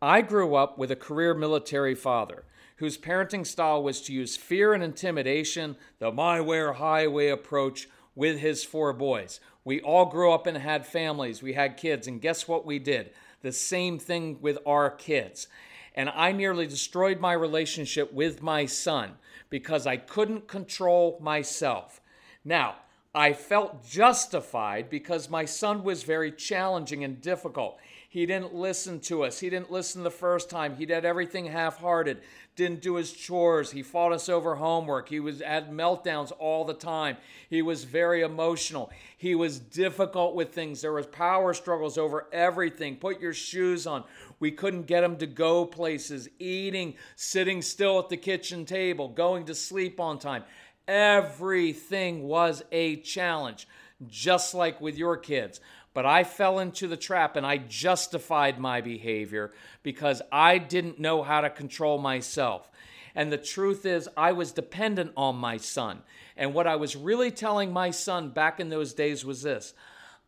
I grew up with a career military father whose parenting style was to use fear and intimidation, the my way or highway approach, with his four boys. We all grew up and had families, we had kids, and guess what we did? The same thing with our kids. And I nearly destroyed my relationship with my son because I couldn't control myself. Now, I felt justified because my son was very challenging and difficult. He didn't listen to us. He didn't listen the first time. He did everything half-hearted. Didn't do his chores. He fought us over homework. He was had meltdowns all the time. He was very emotional. He was difficult with things. There was power struggles over everything. Put your shoes on. We couldn't get him to go places, eating, sitting still at the kitchen table, going to sleep on time. Everything was a challenge, just like with your kids. But I fell into the trap and I justified my behavior because I didn't know how to control myself. And the truth is, I was dependent on my son. And what I was really telling my son back in those days was this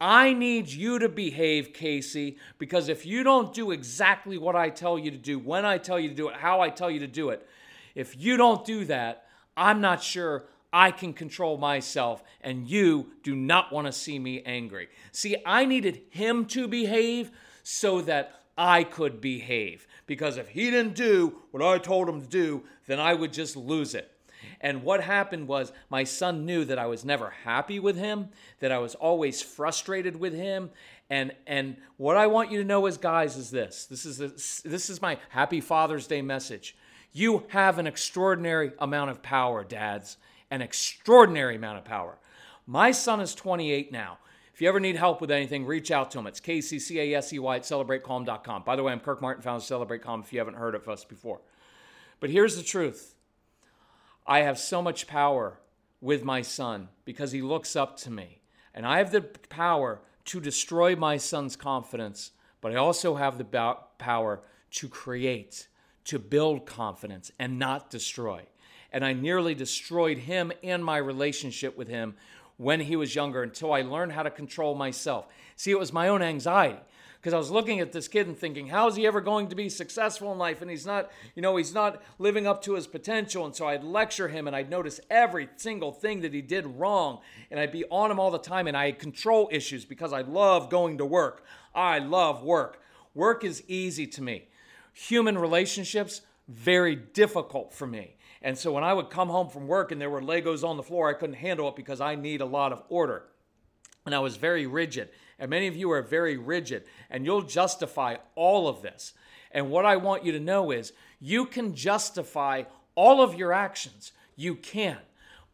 I need you to behave, Casey, because if you don't do exactly what I tell you to do, when I tell you to do it, how I tell you to do it, if you don't do that, I'm not sure I can control myself, and you do not want to see me angry. See, I needed him to behave so that I could behave. Because if he didn't do what I told him to do, then I would just lose it. And what happened was my son knew that I was never happy with him, that I was always frustrated with him. And and what I want you to know as guys is this. This is a, this is my happy Father's Day message. You have an extraordinary amount of power, dads an extraordinary amount of power. My son is 28 now. If you ever need help with anything, reach out to him. It's KCCASEY at celebratecalm.com. By the way, I'm Kirk Martin, founder of Celebrate Calm, if you haven't heard of us before. But here's the truth I have so much power with my son because he looks up to me. And I have the power to destroy my son's confidence, but I also have the power to create, to build confidence and not destroy and I nearly destroyed him and my relationship with him when he was younger until I learned how to control myself. See, it was my own anxiety because I was looking at this kid and thinking, how is he ever going to be successful in life? And he's not, you know, he's not living up to his potential. And so I'd lecture him and I'd notice every single thing that he did wrong. And I'd be on him all the time. And I had control issues because I love going to work. I love work. Work is easy to me. Human relationships, very difficult for me. And so when I would come home from work and there were Legos on the floor, I couldn't handle it because I need a lot of order. And I was very rigid. And many of you are very rigid, and you'll justify all of this. And what I want you to know is you can justify all of your actions. You can.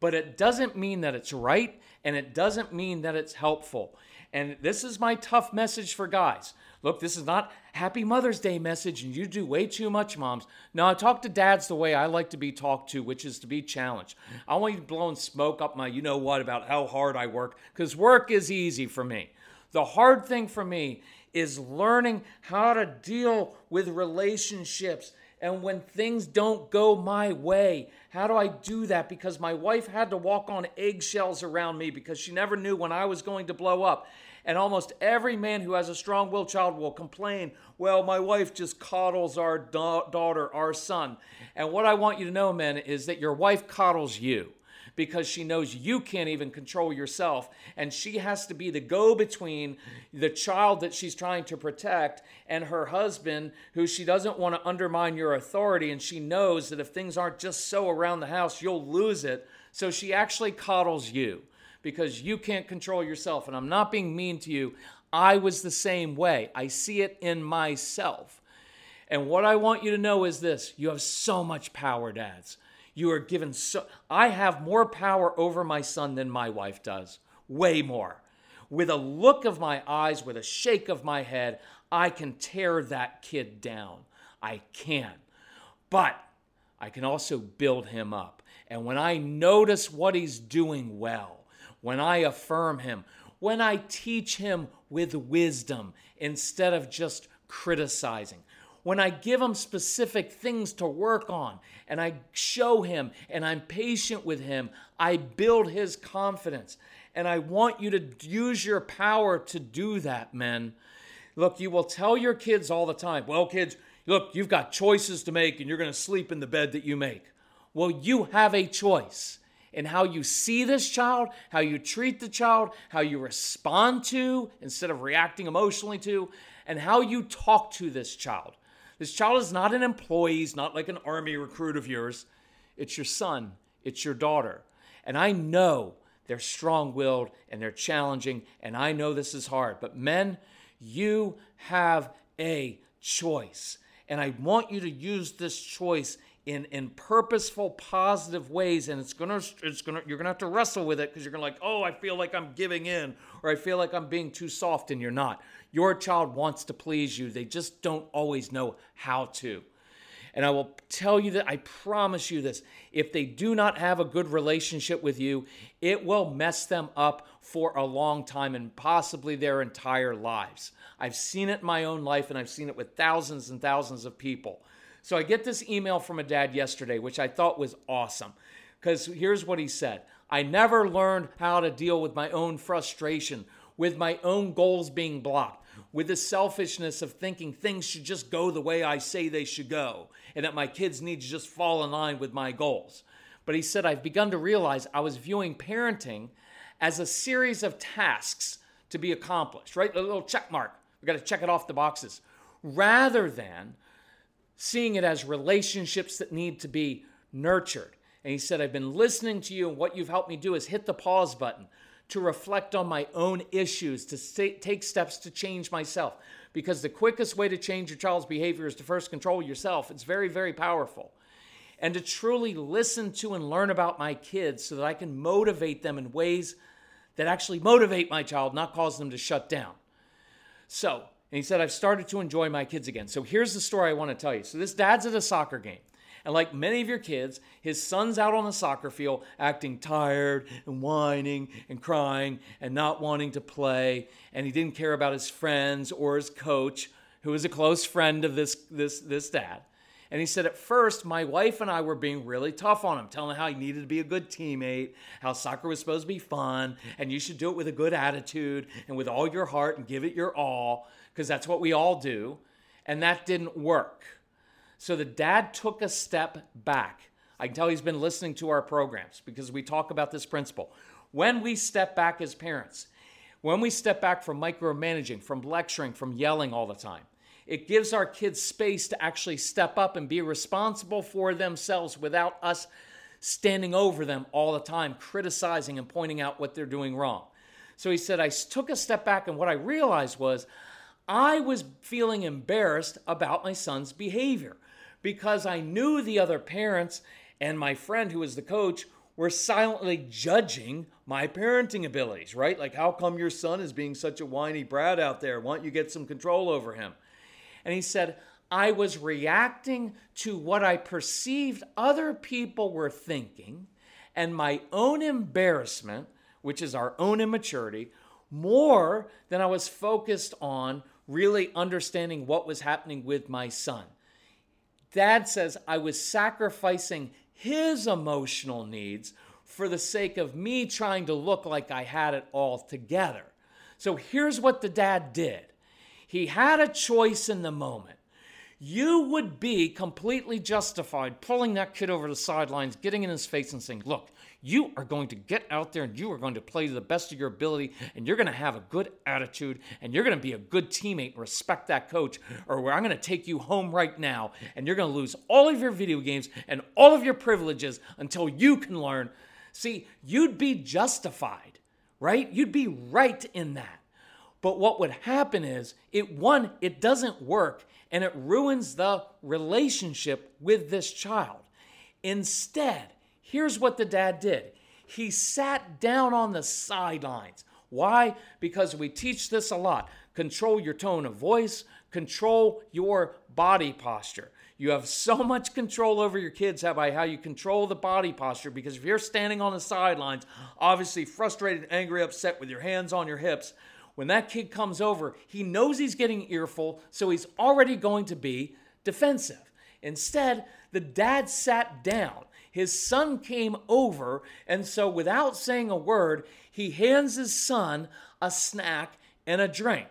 But it doesn't mean that it's right, and it doesn't mean that it's helpful. And this is my tough message for guys. Look, this is not happy Mother's Day message and you do way too much, moms. No, I talk to dads the way I like to be talked to, which is to be challenged. I want you blowing smoke up my you know what about how hard I work, because work is easy for me. The hard thing for me is learning how to deal with relationships and when things don't go my way. How do I do that? Because my wife had to walk on eggshells around me because she never knew when I was going to blow up. And almost every man who has a strong willed child will complain, well, my wife just coddles our da- daughter, our son. And what I want you to know, men, is that your wife coddles you because she knows you can't even control yourself. And she has to be the go between the child that she's trying to protect and her husband, who she doesn't want to undermine your authority. And she knows that if things aren't just so around the house, you'll lose it. So she actually coddles you because you can't control yourself. And I'm not being mean to you. I was the same way. I see it in myself. And what I want you to know is this you have so much power, dads. You are given so, I have more power over my son than my wife does. Way more. With a look of my eyes, with a shake of my head, I can tear that kid down. I can. But I can also build him up. And when I notice what he's doing well, when I affirm him, when I teach him with wisdom instead of just criticizing, when I give him specific things to work on and I show him and I'm patient with him, I build his confidence. And I want you to use your power to do that, men. Look, you will tell your kids all the time, well, kids, look, you've got choices to make and you're going to sleep in the bed that you make. Well, you have a choice in how you see this child, how you treat the child, how you respond to instead of reacting emotionally to, and how you talk to this child. This child is not an employee, he's not like an army recruit of yours. It's your son, it's your daughter. And I know they're strong willed and they're challenging, and I know this is hard. But men, you have a choice. And I want you to use this choice in, in purposeful, positive ways. And it's gonna, it's gonna, you're gonna have to wrestle with it because you're gonna like, oh, I feel like I'm giving in, or I feel like I'm being too soft, and you're not. Your child wants to please you. They just don't always know how to. And I will tell you that I promise you this if they do not have a good relationship with you, it will mess them up for a long time and possibly their entire lives. I've seen it in my own life and I've seen it with thousands and thousands of people. So I get this email from a dad yesterday, which I thought was awesome. Because here's what he said I never learned how to deal with my own frustration, with my own goals being blocked with the selfishness of thinking things should just go the way I say they should go, and that my kids need to just fall in line with my goals. But he said, I've begun to realize I was viewing parenting as a series of tasks to be accomplished, right? A little check mark. We got to check it off the boxes, rather than seeing it as relationships that need to be nurtured. And he said, I've been listening to you, and what you've helped me do is hit the pause button to reflect on my own issues, to take steps to change myself. Because the quickest way to change your child's behavior is to first control yourself. It's very, very powerful. And to truly listen to and learn about my kids so that I can motivate them in ways that actually motivate my child, not cause them to shut down. So, and he said, I've started to enjoy my kids again. So here's the story I want to tell you. So this dad's at a soccer game. And like many of your kids, his son's out on the soccer field acting tired and whining and crying and not wanting to play. And he didn't care about his friends or his coach, who was a close friend of this, this, this dad. And he said, At first, my wife and I were being really tough on him, telling him how he needed to be a good teammate, how soccer was supposed to be fun, and you should do it with a good attitude and with all your heart and give it your all, because that's what we all do. And that didn't work. So the dad took a step back. I can tell he's been listening to our programs because we talk about this principle. When we step back as parents, when we step back from micromanaging, from lecturing, from yelling all the time, it gives our kids space to actually step up and be responsible for themselves without us standing over them all the time, criticizing and pointing out what they're doing wrong. So he said, I took a step back, and what I realized was I was feeling embarrassed about my son's behavior because I knew the other parents and my friend who was the coach were silently judging my parenting abilities, right? Like, how come your son is being such a whiny brat out there? Why don't you get some control over him? And he said, I was reacting to what I perceived other people were thinking and my own embarrassment, which is our own immaturity, more than I was focused on really understanding what was happening with my son. Dad says, I was sacrificing his emotional needs for the sake of me trying to look like I had it all together. So here's what the dad did he had a choice in the moment. You would be completely justified pulling that kid over the sidelines, getting in his face, and saying, Look, you are going to get out there and you are going to play to the best of your ability and you're going to have a good attitude and you're going to be a good teammate and respect that coach or I'm going to take you home right now and you're going to lose all of your video games and all of your privileges until you can learn. See, you'd be justified, right? You'd be right in that. But what would happen is it one, it doesn't work and it ruins the relationship with this child. Instead, Here's what the dad did he sat down on the sidelines. Why? Because we teach this a lot. Control your tone of voice, Control your body posture. You have so much control over your kids by how you control the body posture because if you're standing on the sidelines, obviously frustrated, angry, upset with your hands on your hips, when that kid comes over, he knows he's getting earful, so he's already going to be defensive. Instead, the dad sat down. His son came over, and so without saying a word, he hands his son a snack and a drink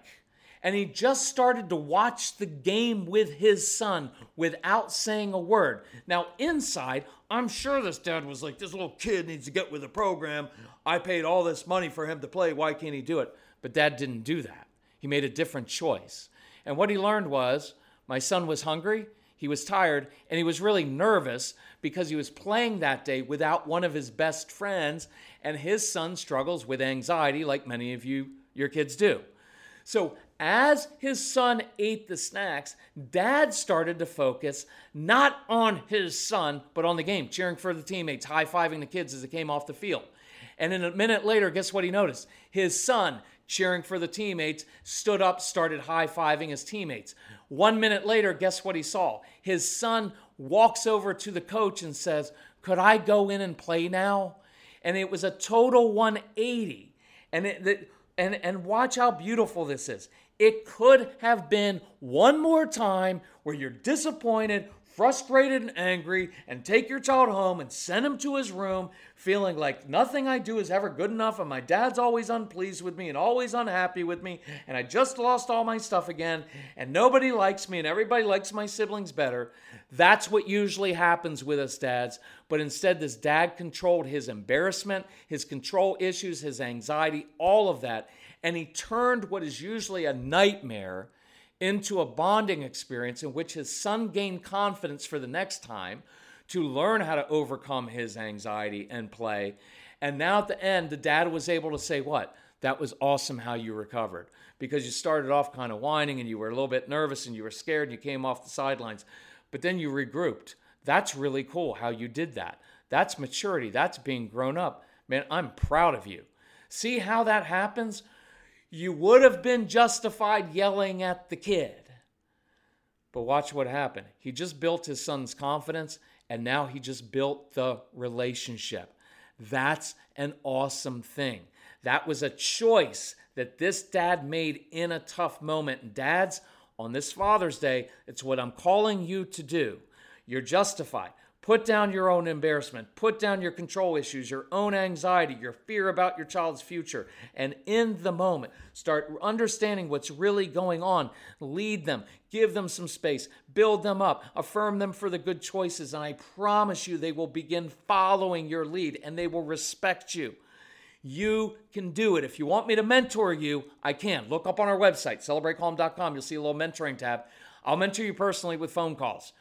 and he just started to watch the game with his son without saying a word. Now, inside, I'm sure this dad was like, This little kid needs to get with the program. I paid all this money for him to play. Why can't he do it? But dad didn't do that. He made a different choice. And what he learned was my son was hungry, he was tired, and he was really nervous because he was playing that day without one of his best friends, and his son struggles with anxiety like many of you, your kids do. So as his son ate the snacks, dad started to focus not on his son, but on the game, cheering for the teammates, high fiving the kids as they came off the field. And then a minute later, guess what he noticed? His son, cheering for the teammates, stood up, started high fiving his teammates. One minute later, guess what he saw? His son walks over to the coach and says, Could I go in and play now? And it was a total 180. And it, and, and watch how beautiful this is. It could have been one more time where you're disappointed, frustrated, and angry, and take your child home and send him to his room feeling like nothing I do is ever good enough, and my dad's always unpleased with me and always unhappy with me, and I just lost all my stuff again, and nobody likes me, and everybody likes my siblings better. That's what usually happens with us dads. But instead, this dad controlled his embarrassment, his control issues, his anxiety, all of that and he turned what is usually a nightmare into a bonding experience in which his son gained confidence for the next time to learn how to overcome his anxiety and play. And now at the end, the dad was able to say, What? That was awesome how you recovered because you started off kind of whining and you were a little bit nervous and you were scared and you came off the sidelines, but then you regrouped. That's really cool how you did that. That's maturity. That's being grown up. Man, I'm proud of you. See how that happens? You would have been justified yelling at the kid. But watch what happened. He just built his son's confidence, and now he just built the relationship. That's an awesome thing. That was a choice that this dad made in a tough moment. And dads, on this Father's Day, it's what I'm calling you to do. You're justified. Put down your own embarrassment. Put down your control issues, your own anxiety, your fear about your child's future. And in the moment, start understanding what's really going on. Lead them, give them some space, build them up, affirm them for the good choices. And I promise you, they will begin following your lead and they will respect you. You can do it. If you want me to mentor you, I can. Look up on our website, celebratecalm.com. You'll see a little mentoring tab. I'll mentor you personally with phone calls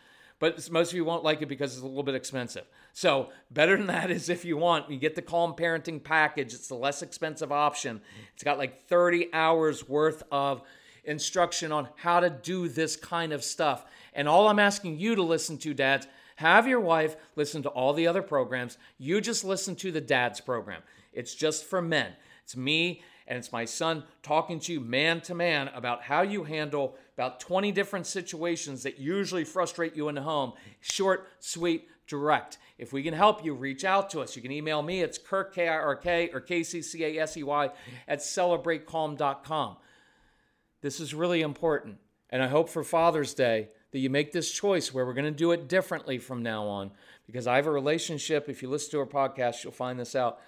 but most of you won't like it because it's a little bit expensive. So, better than that is if you want, you get the Calm Parenting Package. It's the less expensive option. It's got like 30 hours worth of instruction on how to do this kind of stuff. And all I'm asking you to listen to, dads, have your wife listen to all the other programs. You just listen to the dad's program. It's just for men. It's me and it's my son talking to you man to man about how you handle about 20 different situations that usually frustrate you in the home. Short, sweet, direct. If we can help you, reach out to us. You can email me. It's Kirk, K I R K, or K C C A S E Y, at celebratecalm.com. This is really important. And I hope for Father's Day that you make this choice where we're going to do it differently from now on. Because I have a relationship. If you listen to our podcast, you'll find this out.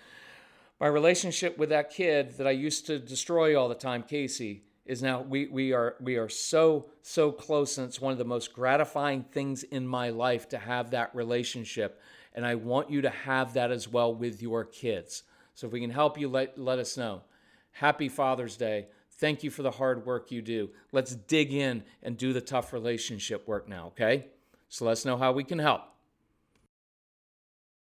My relationship with that kid that I used to destroy all the time, Casey, is now we we are we are so so close and it's one of the most gratifying things in my life to have that relationship and I want you to have that as well with your kids. So if we can help you let let us know. Happy Father's Day. Thank you for the hard work you do. Let's dig in and do the tough relationship work now, okay? So let us know how we can help.